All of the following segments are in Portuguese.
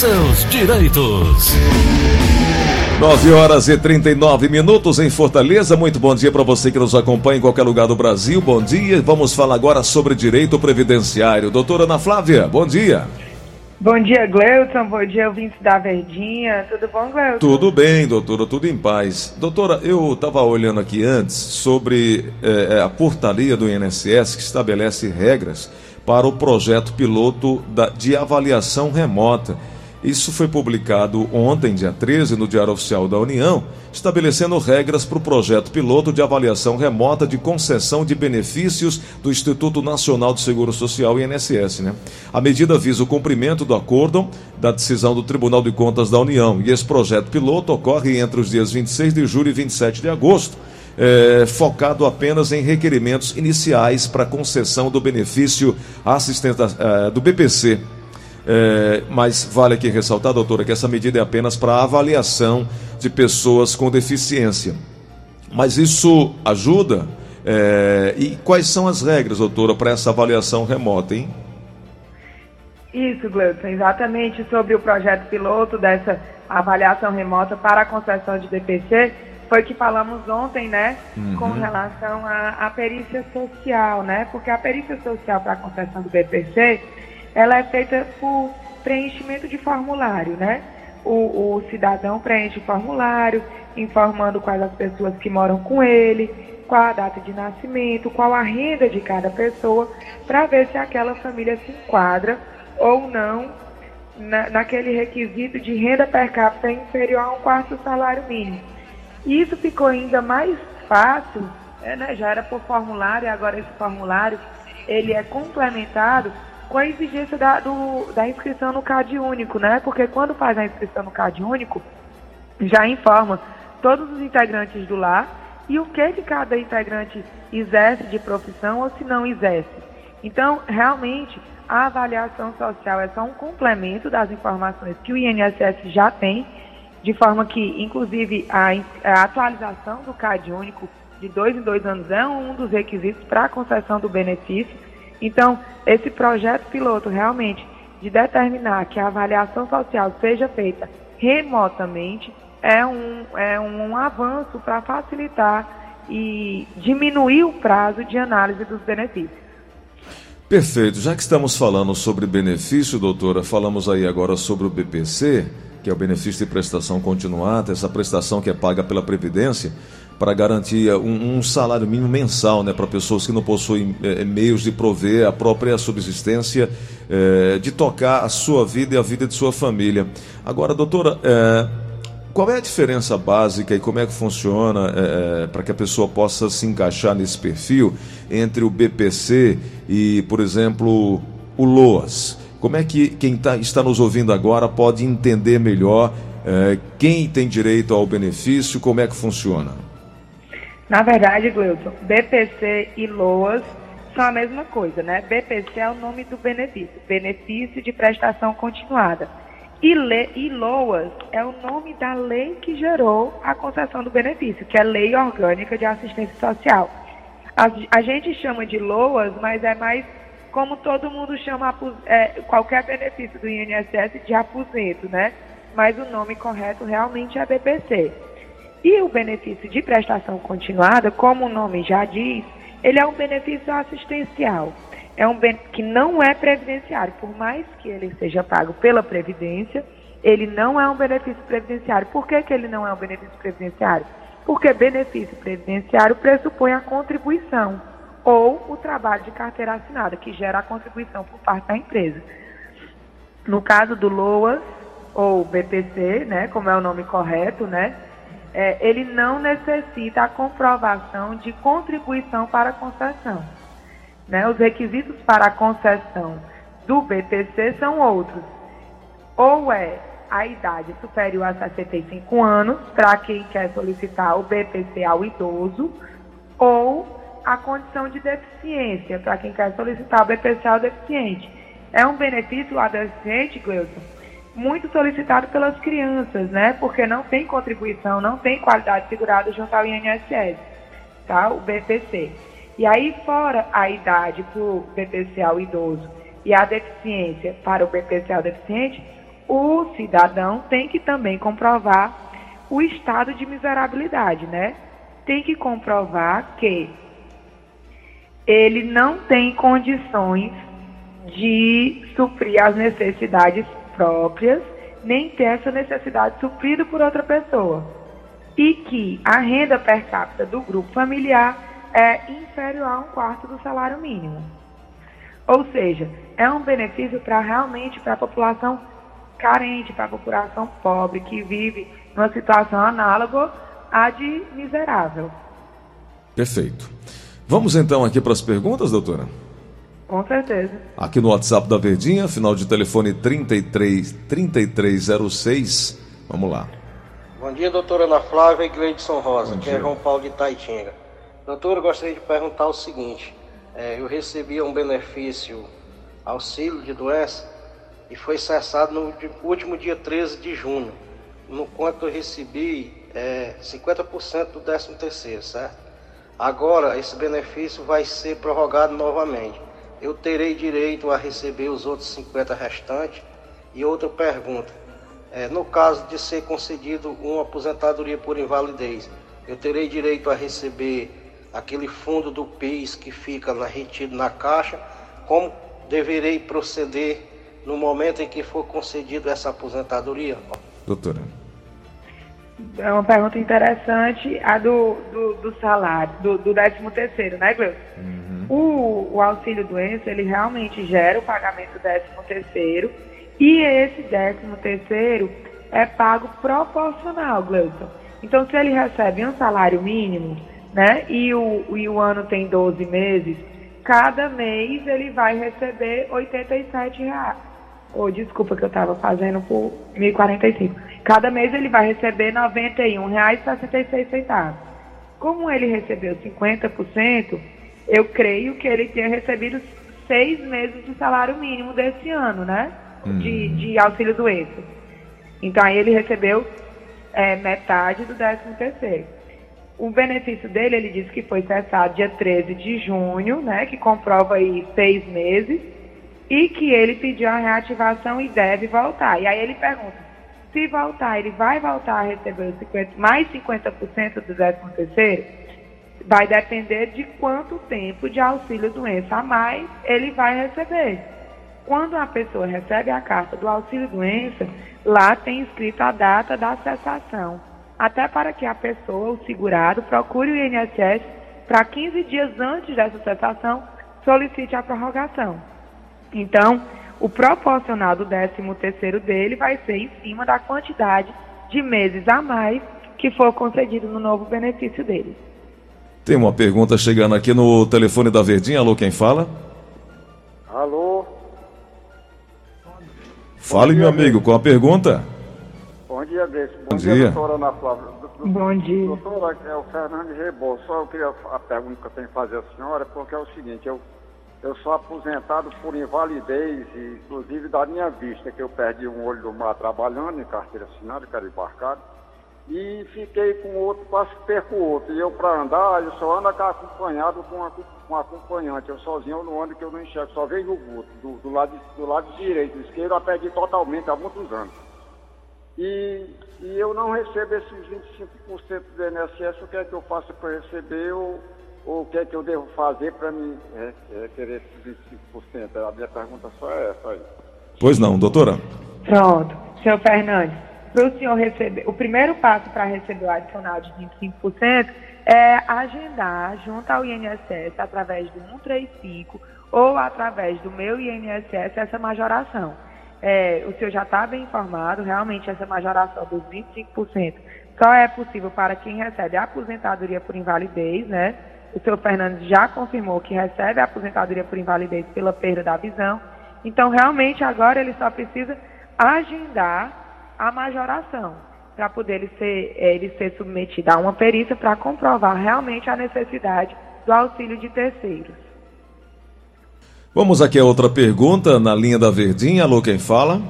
seus direitos. 9 horas e 39 minutos em Fortaleza. Muito bom dia para você que nos acompanha em qualquer lugar do Brasil. Bom dia. Vamos falar agora sobre direito previdenciário. Doutora Ana Flávia, bom dia. Bom dia, Gleuton. Bom dia, ouvintes da Verdinha. Tudo bom, Gleuton? Tudo bem, doutora. Tudo em paz. Doutora, eu estava olhando aqui antes sobre é, a portaria do INSS que estabelece regras para o projeto piloto da, de avaliação remota isso foi publicado ontem, dia 13, no Diário Oficial da União, estabelecendo regras para o projeto piloto de avaliação remota de concessão de benefícios do Instituto Nacional do Seguro Social, INSS. Né? A medida visa o cumprimento do acordo da decisão do Tribunal de Contas da União. E esse projeto piloto ocorre entre os dias 26 de julho e 27 de agosto. É, focado apenas em requerimentos iniciais para concessão do benefício assistente, é, do BPC é, mas vale aqui ressaltar, doutora, que essa medida é apenas para avaliação de pessoas com deficiência. Mas isso ajuda? É, e quais são as regras, doutora, para essa avaliação remota, hein? Isso, Gleudson, exatamente sobre o projeto piloto dessa avaliação remota para a concessão de DPC, foi que falamos ontem, né, uhum. com relação à, à perícia social, né, porque a perícia social para a concessão do BPC, ela é feita por preenchimento de formulário, né? O, o cidadão preenche o formulário, informando quais as pessoas que moram com ele, qual a data de nascimento, qual a renda de cada pessoa, para ver se aquela família se enquadra ou não na, naquele requisito de renda per capita inferior a um quarto salário mínimo. Isso ficou ainda mais fácil, é, né, já era por formulário, agora esse formulário ele é complementado com a exigência da, do, da inscrição no CAD único, né? Porque quando faz a inscrição no CAD único, já informa todos os integrantes do lar e o que, que cada integrante exerce de profissão ou se não exerce. Então, realmente, a avaliação social é só um complemento das informações que o INSS já tem, de forma que, inclusive, a, a atualização do CAD único de dois em dois anos é um dos requisitos para a concessão do benefício então, esse projeto piloto realmente de determinar que a avaliação social seja feita remotamente é um, é um avanço para facilitar e diminuir o prazo de análise dos benefícios. Perfeito. Já que estamos falando sobre benefício, doutora, falamos aí agora sobre o BPC, que é o benefício de prestação continuada, essa prestação que é paga pela Previdência para garantir um, um, salário mínimo mensal né, para pessoas que não possuem é, meios de prover a própria subsistência, é, de tocar a sua vida e a vida de sua família. Agora, doutora, é, qual é a diferença básica e como é que funciona para que a pessoa possa se encaixar nesse perfil entre o BPC e, por exemplo, o LOAS? Como é que quem tá, está nos ouvindo agora pode entender melhor quem tem direito ao benefício, como é que funciona? Na verdade, Gleuton, BPC e LOAS são a mesma coisa, né? BPC é o nome do benefício, benefício de prestação continuada. E, le, e LOAS é o nome da lei que gerou a concessão do benefício, que é a Lei Orgânica de Assistência Social. A, a gente chama de LOAS, mas é mais como todo mundo chama é, qualquer benefício do INSS de aposento, né? Mas o nome correto realmente é BPC. E o benefício de prestação continuada, como o nome já diz, ele é um benefício assistencial. É um ben... que não é previdenciário, por mais que ele seja pago pela Previdência, ele não é um benefício previdenciário. Por que, que ele não é um benefício previdenciário? Porque benefício previdenciário pressupõe a contribuição ou o trabalho de carteira assinada, que gera a contribuição por parte da empresa. No caso do LOAS, ou BPC, né, como é o nome correto, né, é, ele não necessita a comprovação de contribuição para a concessão. Né? Os requisitos para a concessão do BPC são outros. Ou é a idade superior a 65 anos, para quem quer solicitar o BPC ao idoso, ou a condição de deficiência, para quem quer solicitar o BPC ao deficiente. É um benefício ao deficiente, Gleuton, muito solicitado pelas crianças, né? Porque não tem contribuição, não tem qualidade segurada junto ao INSS, tá? O BPC. E aí, fora a idade para o BPC ao idoso e a deficiência para o BPC ao deficiente, o cidadão tem que também comprovar o estado de miserabilidade, né? Tem que comprovar que ele não tem condições de suprir as necessidades próprias, nem ter essa necessidade suprida por outra pessoa. E que a renda per capita do grupo familiar é inferior a um quarto do salário mínimo. Ou seja, é um benefício para realmente para a população carente, para a população pobre que vive numa situação análoga à de miserável. Perfeito. Vamos então aqui para as perguntas, doutora? Com certeza. Aqui no WhatsApp da Verdinha, final de telefone 33 3306. Vamos lá. Bom dia, doutora Ana Flávia e Gleidson Rosa, que é João Paulo de Itaitinga. Doutora, eu gostaria de perguntar o seguinte. É, eu recebi um benefício auxílio de doença e foi cessado no último dia 13 de junho. No quanto eu recebi é, 50% do 13 terceiro, certo? Agora esse benefício vai ser prorrogado novamente. Eu terei direito a receber os outros 50 restantes? E outra pergunta, é, no caso de ser concedido uma aposentadoria por invalidez, eu terei direito a receber aquele fundo do PIS que fica na, retido na caixa? Como deverei proceder no momento em que for concedida essa aposentadoria? Doutora. É uma pergunta interessante, a do, do, do salário, do, do 13 terceiro, né, Gleuson? Uhum. O, o auxílio doença, ele realmente gera o pagamento do 13 terceiro e esse 13 terceiro é pago proporcional, Gleuson. Então, se ele recebe um salário mínimo, né, e o, e o ano tem 12 meses, cada mês ele vai receber 87 reais. Oh, desculpa que eu estava fazendo por 1.045. Cada mês ele vai receber R$ 91,66. Como ele recebeu 50%, eu creio que ele tenha recebido seis meses de salário mínimo desse ano, né? De, uhum. de auxílio doença. Então aí ele recebeu é, metade do 13 terceiro. O benefício dele, ele disse que foi cessado dia 13 de junho, né? Que comprova aí seis meses. E que ele pediu a reativação e deve voltar. E aí ele pergunta, se voltar, ele vai voltar a receber 50, mais 50% do 13 terceiro? Vai depender de quanto tempo de auxílio doença a mais ele vai receber. Quando a pessoa recebe a carta do auxílio doença, lá tem escrito a data da cessação até para que a pessoa, o segurado, procure o INSS para 15 dias antes dessa cessação solicite a prorrogação. Então, o proporcional do 13º dele vai ser em cima da quantidade de meses a mais que for concedido no novo benefício dele. Tem uma pergunta chegando aqui no telefone da Verdinha. Alô, quem fala? Alô? Fale, meu amigo, com a pergunta. Bom dia, Gleice. Bom, Bom dia, dia, doutora Ana Flávia. Bom dia. Doutora, é o Fernando Rebol. Só eu queria a pergunta que eu tenho que fazer à senhora, porque é o seguinte, eu, eu sou aposentado por invalidez, inclusive da minha vista, que eu perdi um olho do mar trabalhando em carteira assinada, que era embarcado, e fiquei com outro, quase perco o outro. E eu, para andar, eu só ando acompanhado com, um acompanhante. Eu sozinho eu não ando que eu não enxergo, só vejo o vulto. Do, do, lado, do lado direito, do esquerdo, eu perdi totalmente há muitos anos. E, e eu não recebo esses 25% do INSS, o que é que eu faço para receber ou o que é que eu devo fazer para me é, é, querer esses 25%? A minha pergunta só é essa aí. Pois não, doutora? Pronto. Senhor Fernandes, para o senhor receber, o primeiro passo para receber o adicional de 25% é agendar junto ao INSS através do 135 ou através do meu INSS essa majoração é, o senhor já está bem informado, realmente essa majoração dos 25% só é possível para quem recebe a aposentadoria por invalidez, né? O senhor Fernandes já confirmou que recebe a aposentadoria por invalidez pela perda da visão. Então, realmente, agora ele só precisa agendar a majoração para poder ele ser, é, ele ser submetido a uma perícia para comprovar realmente a necessidade do auxílio de terceiros. Vamos aqui a outra pergunta na linha da Verdinha. Alô, quem fala?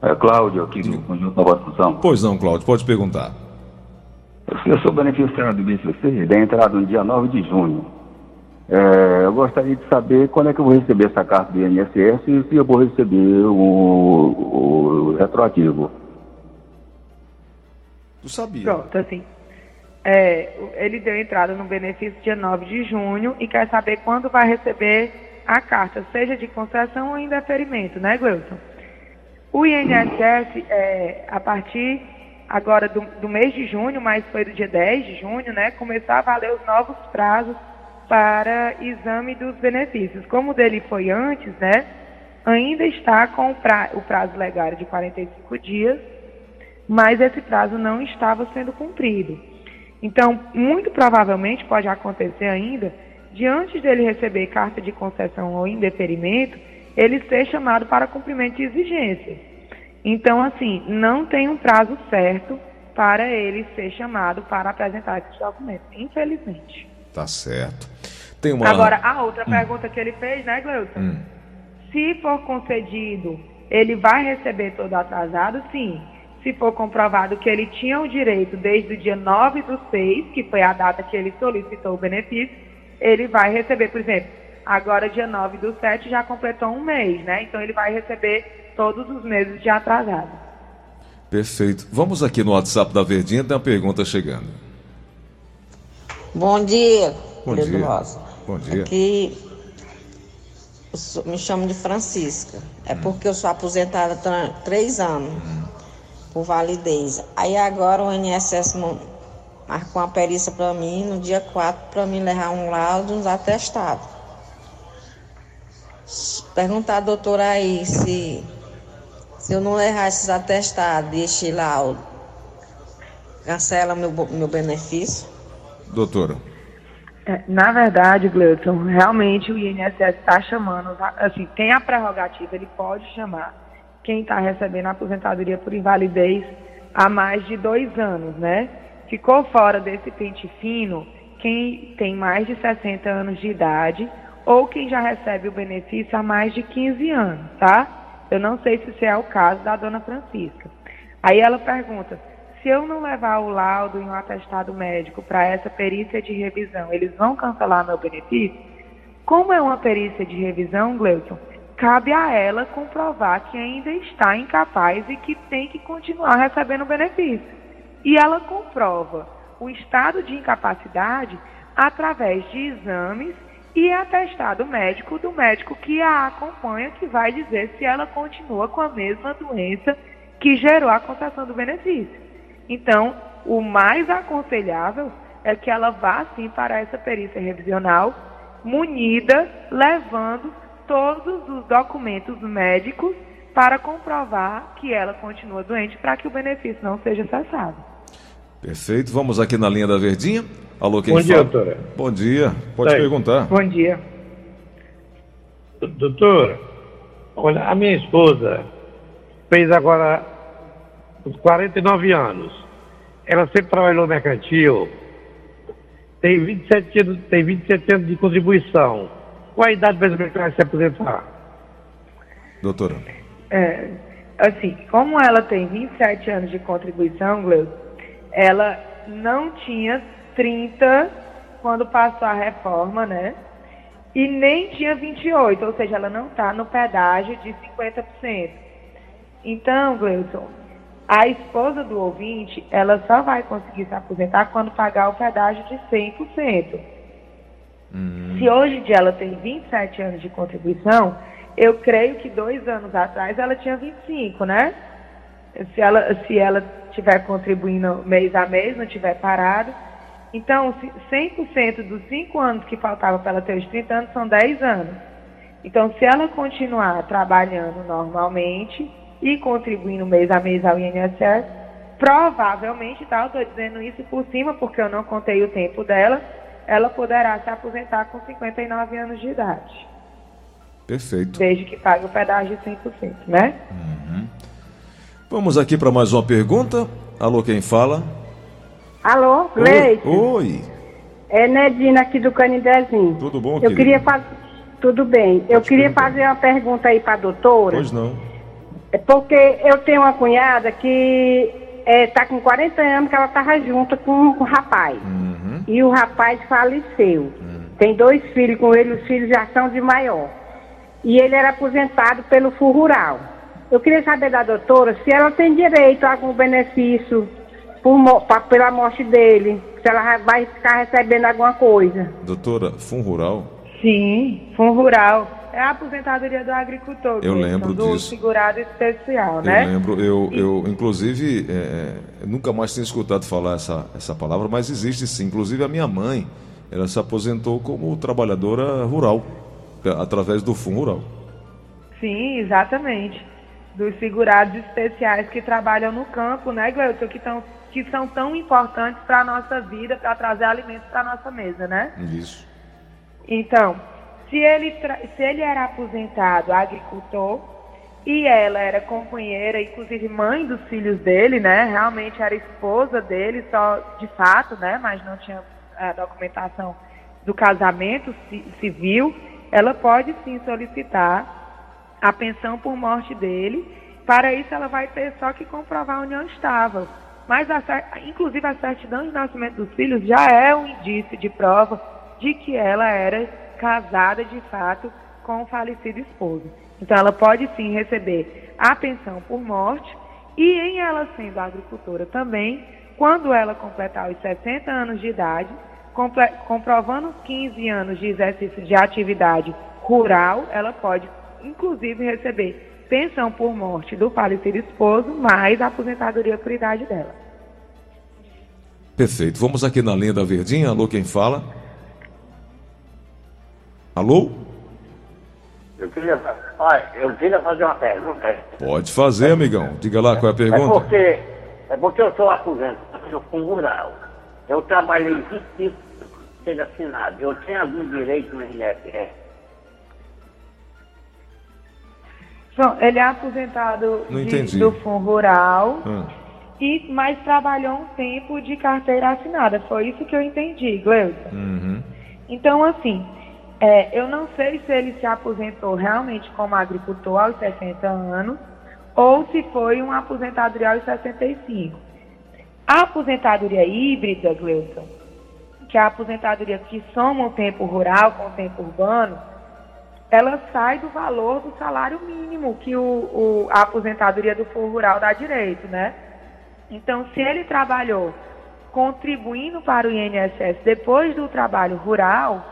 É Cláudio, aqui do Conjunto Nova Discussão. Pois não, Cláudio, pode perguntar. Eu sou beneficiário do BCC da entrada no dia 9 de junho. É, eu gostaria de saber quando é que eu vou receber essa carta do INSS e se eu vou receber o, o retroativo. Tu sabia? Pronto, assim. É, ele deu entrada no benefício dia 9 de junho e quer saber quando vai receber a carta, seja de concessão ou indeferimento, né, Gleuson? O INSS, é, a partir agora do, do, mês de junho, mas foi do dia 10 de junho, né, começou a valer os novos prazos para exame dos benefícios. Como o dele foi antes, né, ainda está com o, pra, o prazo legal de 45 dias, mas esse prazo não estava sendo cumprido. Então, muito provavelmente pode acontecer ainda, diante dele receber carta de concessão ou indeferimento, ele ser chamado para cumprimento de exigências. Então, assim, não tem um prazo certo para ele ser chamado para apresentar esses documentos, infelizmente. Tá certo. Tem uma... Agora, a outra hum. pergunta que ele fez, né, Gleuton? Hum. Se for concedido, ele vai receber todo atrasado? Sim. Se for comprovado que ele tinha o direito desde o dia 9 do 6, que foi a data que ele solicitou o benefício, ele vai receber, por exemplo, agora dia 9 do 7 já completou um mês, né? Então ele vai receber todos os meses de atrasado. Perfeito. Vamos aqui no WhatsApp da Verdinha, tem uma pergunta chegando. Bom dia, Bom dia. Rosa. Bom dia. Aqui me chamo de Francisca. É hum. porque eu sou aposentada há três anos hum. por validez. Aí agora o INSS marcou uma perícia para mim no dia 4 para mim levar um laudo uns atestados. Perguntar a doutora aí se se eu não errar esses atestados e este laudo, cancela meu, meu benefício? Doutora. É, na verdade, Gleudson, realmente o INSS está chamando, assim, tem a prerrogativa, ele pode chamar quem está recebendo a aposentadoria por invalidez há mais de dois anos, né? Ficou fora desse pente fino quem tem mais de 60 anos de idade ou quem já recebe o benefício há mais de 15 anos, tá? Eu não sei se esse é o caso da dona Francisca. Aí ela pergunta: se eu não levar o laudo e um atestado médico para essa perícia de revisão, eles vão cancelar meu benefício? Como é uma perícia de revisão, Gleuton, cabe a ela comprovar que ainda está incapaz e que tem que continuar recebendo benefício. E ela comprova o estado de incapacidade através de exames e atestado médico do médico que a acompanha, que vai dizer se ela continua com a mesma doença que gerou a concessão do benefício. Então, o mais aconselhável é que ela vá sim para essa perícia revisional, munida, levando todos os documentos médicos para comprovar que ela continua doente para que o benefício não seja cessado. Perfeito. Vamos aqui na linha da Verdinha. Alô, quem Bom fala? dia, doutora. Bom dia. Pode Sei. perguntar. Bom dia. Doutora, olha, a minha esposa fez agora uns 49 anos. Ela sempre trabalhou no mercantil. Tem 27 anos, tem 27 anos de contribuição. Qual a idade mais ou menos que vai se aposentar? Doutora. É, assim, como ela tem 27 anos de contribuição, ela não tinha 30 quando passou a reforma, né? E nem tinha 28, ou seja, ela não está no pedágio de 50%. Então, Gleuton, a esposa do ouvinte, ela só vai conseguir se aposentar quando pagar o pedágio de 100%. Hum. Se hoje em dia ela tem 27 anos de contribuição, eu creio que dois anos atrás ela tinha 25, né? Se ela, se ela estiver contribuindo mês a mês, não tiver parado. Então, 100% dos 5 anos que faltava para ela ter os 30 anos são 10 anos. Então, se ela continuar trabalhando normalmente, e contribuindo mês a mês ao INSS, provavelmente, tá, eu estou dizendo isso por cima porque eu não contei o tempo dela, ela poderá se aposentar com 59 anos de idade. Perfeito. Desde que pague o pedágio de 100%, né? Uhum. Vamos aqui para mais uma pergunta. Alô, quem fala? Alô, Leite. Oi. É Nedina aqui do Canidezinho. Tudo bom, Eu queria fazer... Tudo bem. Pode eu queria perguntar. fazer uma pergunta aí para a doutora. Pois não. É porque eu tenho uma cunhada que está com 40 anos que ela estava junto com um rapaz. Uhum. E o rapaz faleceu. tem dois filhos com ele, os filhos já são de maior. E ele era aposentado pelo Fundo Rural. Eu queria saber da doutora se ela tem direito a algum benefício por, pa- pela morte dele, se ela vai ficar recebendo alguma coisa. Doutora, Fundo Rural, Sim, Fundo Rural. É a aposentadoria do agricultor. Eu lembro do disso. segurado especial, né? eu lembro, eu, eu inclusive, é, eu nunca mais tinha escutado falar essa, essa palavra, mas existe sim. Inclusive a minha mãe, ela se aposentou como trabalhadora rural, a- através do Fundo Rural. Sim, exatamente. Dos segurados especiais que trabalham no campo, né, Gleuton? Que, tão, que são tão importantes para a nossa vida, para trazer alimentos para a nossa mesa, né? Isso. Então, se ele, se ele era aposentado agricultor e ela era companheira, inclusive mãe dos filhos dele, né? Realmente era esposa dele, só de fato, né? Mas não tinha a documentação do casamento ci- civil, ela pode sim solicitar a pensão por morte dele. Para isso, ela vai ter só que comprovar a união estável. Mas, a inclusive, a certidão de nascimento dos filhos já é um indício de prova de que ela era casada de fato com o falecido esposo. Então, ela pode sim receber a pensão por morte e, em ela sendo agricultora também, quando ela completar os 60 anos de idade, comprovando os 15 anos de exercício de atividade rural, ela pode, inclusive, receber pensão por morte do falecido esposo, mais a aposentadoria por idade dela. Perfeito. Vamos aqui na linha da Verdinha. Alô, quem fala? Alô? Eu queria, olha, eu queria fazer uma pergunta. Pode fazer, amigão. Diga lá qual é a É pergunta. porque, é porque eu sou aposentado do Fundo Rural. Eu trabalhei 25 sendo assinado. Eu tenho algum direito no INSS? Ele é aposentado de- do Fundo Rural, Hum. e, mas trabalhou um tempo de carteira assinada. Foi isso que eu entendi, Gleuton. Uhum. Então, assim, é, eu não sei se ele se aposentou realmente como agricultor aos 60 anos ou se foi uma aposentadoria aos 65. A aposentadoria híbrida, Gleuton, que é a aposentadoria que soma o tempo rural com o tempo urbano, ela sai do valor do salário mínimo que o, o- a aposentadoria do Fundo Rural dá direito, né? Então, se ele trabalhou contribuindo para o INSS depois do trabalho rural,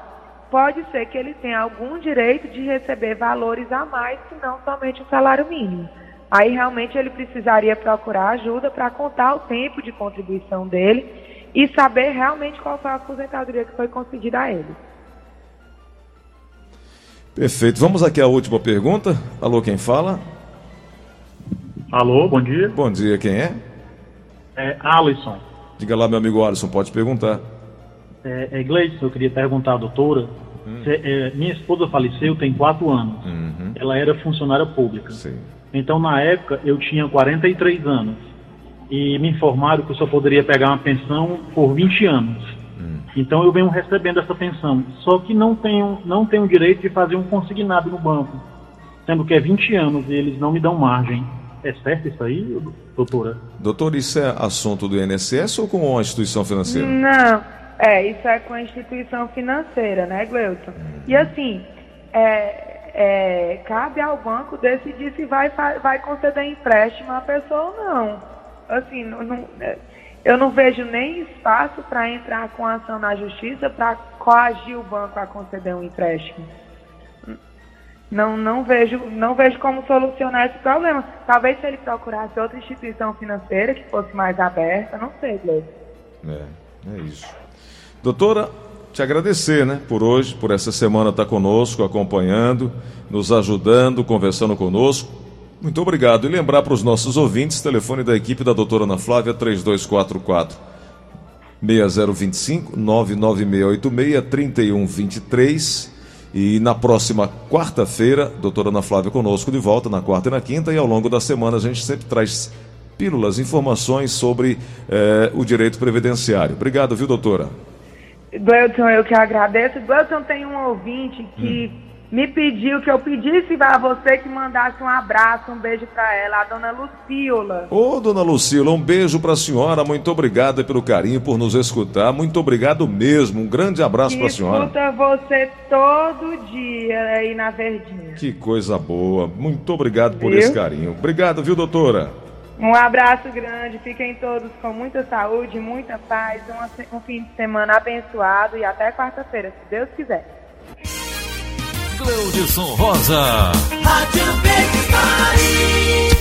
pode ser que ele tenha algum direito de receber valores a mais que não somente o salário mínimo. Aí realmente ele precisaria procurar ajuda para contar o tempo de contribuição dele e saber realmente qual foi a aposentadoria que foi concedida a ele. Perfeito. Vamos aqui à última pergunta. Alô, quem fala? Alô, bom dia. Bom dia, quem é? É Alisson. Diga lá, meu amigo Alisson, pode perguntar. É, é Gleison, eu queria perguntar à doutora. se- é, minha esposa faleceu tem quatro anos. Uhum. Ela era funcionária pública. Então, na época, eu tinha 43 anos. E me informaram que eu só poderia pegar uma pensão por 20 anos. Então, eu venho recebendo essa pensão. Só que não tenho, não tenho direito de fazer um consignado no banco. Sendo que é 20 anos e eles não me dão margem. É certo isso aí, doutora? Doutor, isso é assunto do INSS ou com a instituição financeira? Não, é, isso é com a instituição financeira, né, Gleuton? E assim, é, é, cabe ao banco decidir se vai, vai conceder empréstimo à pessoa ou não. Assim, não- não- é, eu não vejo nem espaço para entrar com ação na justiça para coagir o banco a conceder um empréstimo. Não, não vejo, não vejo como solucionar esse problema. Talvez se ele procurasse outra instituição financeira que fosse mais aberta, não sei, Gleuton. É, é isso. Doutora, te agradecer, né, por hoje, por essa semana estar conosco, acompanhando, nos ajudando, conversando conosco. Muito obrigado. E lembrar para os nossos ouvintes, telefone da equipe da doutora Ana Flávia, 3244 6025 99686 3123. E na próxima quarta-feira, doutora Ana Flávia conosco de volta, na quarta e na quinta, e ao longo da semana a gente sempre traz pílulas, informações sobre eh, o direito previdenciário. Obrigado, viu, doutora? Gleuton, eu que agradeço. Gleuton tem um ouvinte que me pediu que eu pedisse a você que mandasse um abraço, um beijo para ela, a dona Luciola. Ô, dona Lucila, um beijo para a senhora. Muito obrigada pelo carinho, por nos escutar. Muito obrigado mesmo. Um grande abraço para a senhora. Escuta você todo dia aí na Verdinha. Que coisa boa. Muito obrigado por viu? esse carinho. Obrigado, viu, doutora? Um abraço grande, fiquem todos com muita saúde, muita paz, um, um fim de semana abençoado e até quarta-feira, se Deus quiser. Cleudson Rosa. Rádio Verde